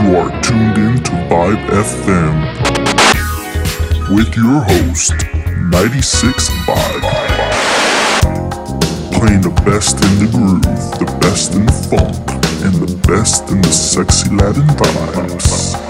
You are tuned in to Vibe FM with your host, 96 Vibe. Playing the best in the groove, the best in the funk, and the best in the sexy Latin vibes.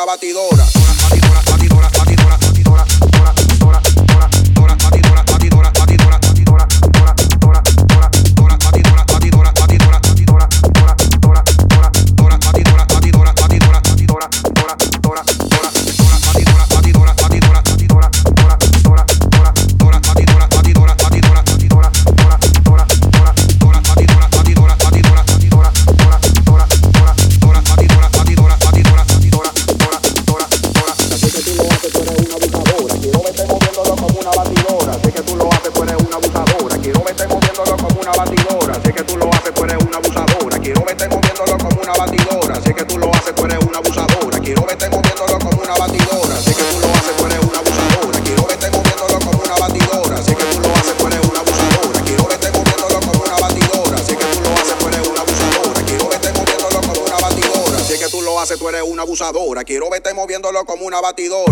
una batidora. Que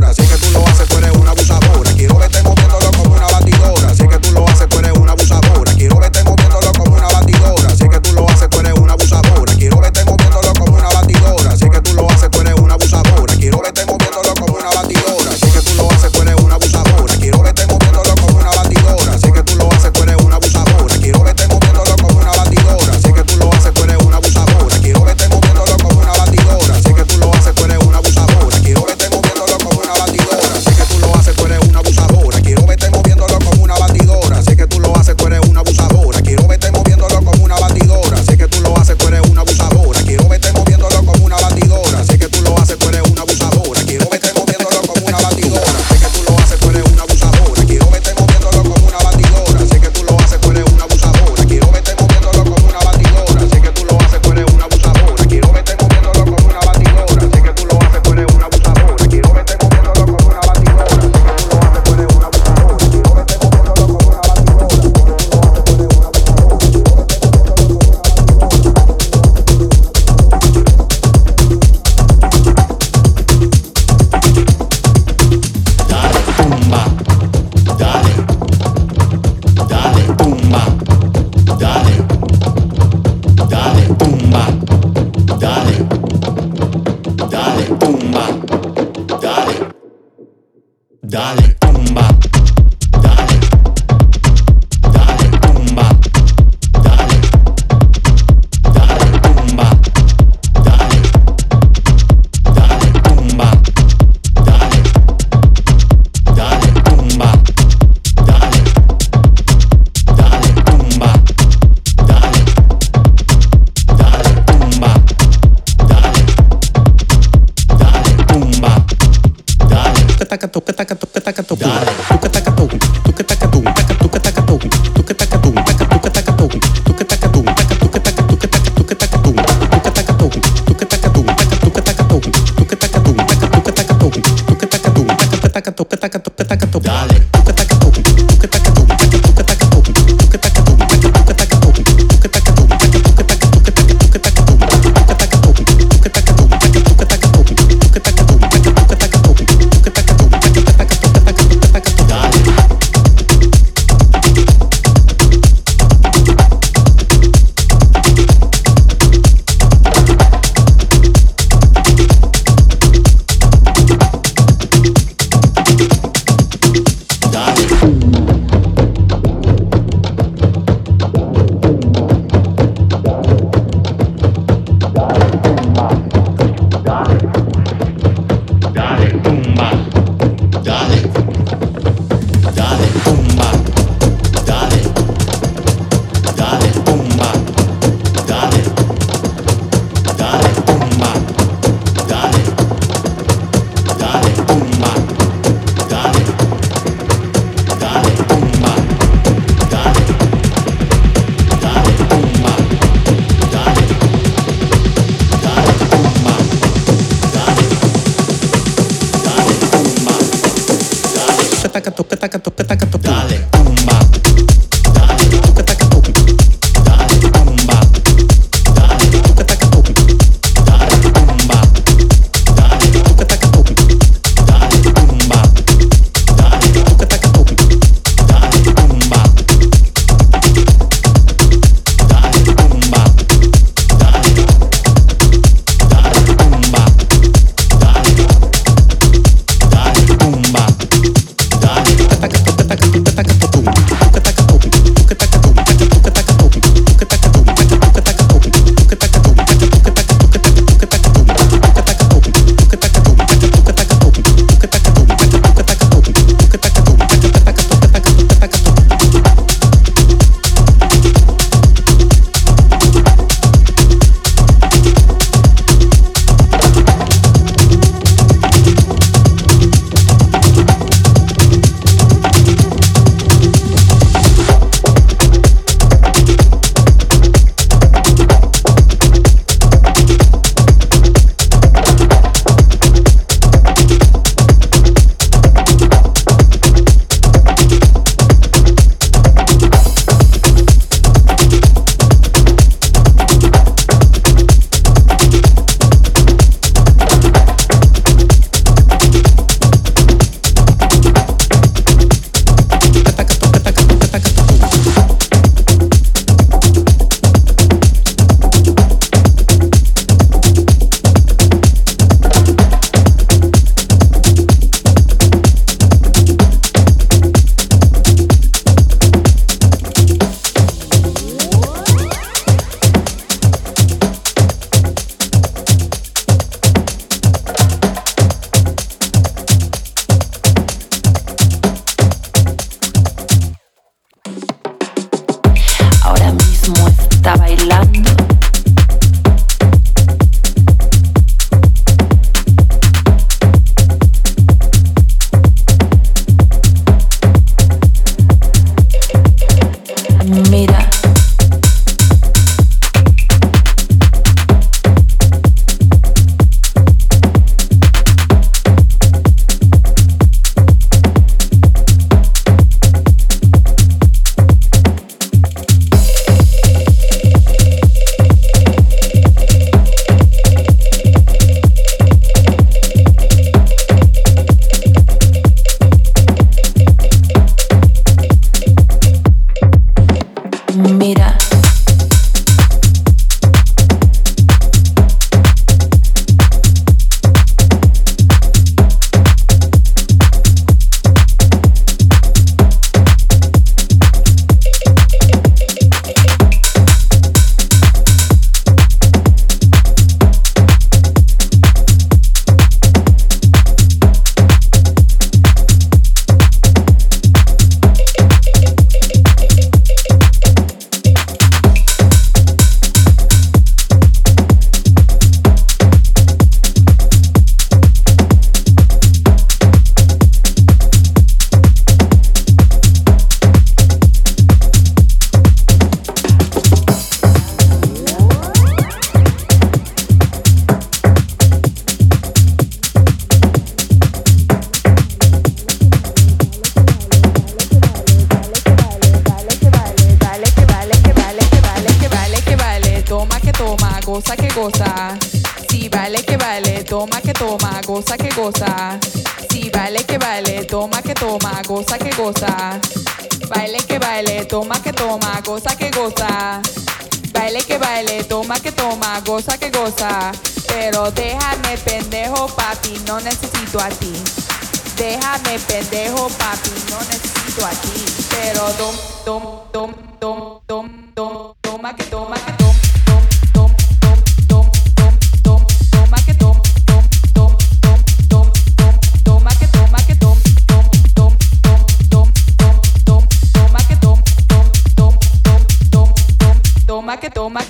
que toma.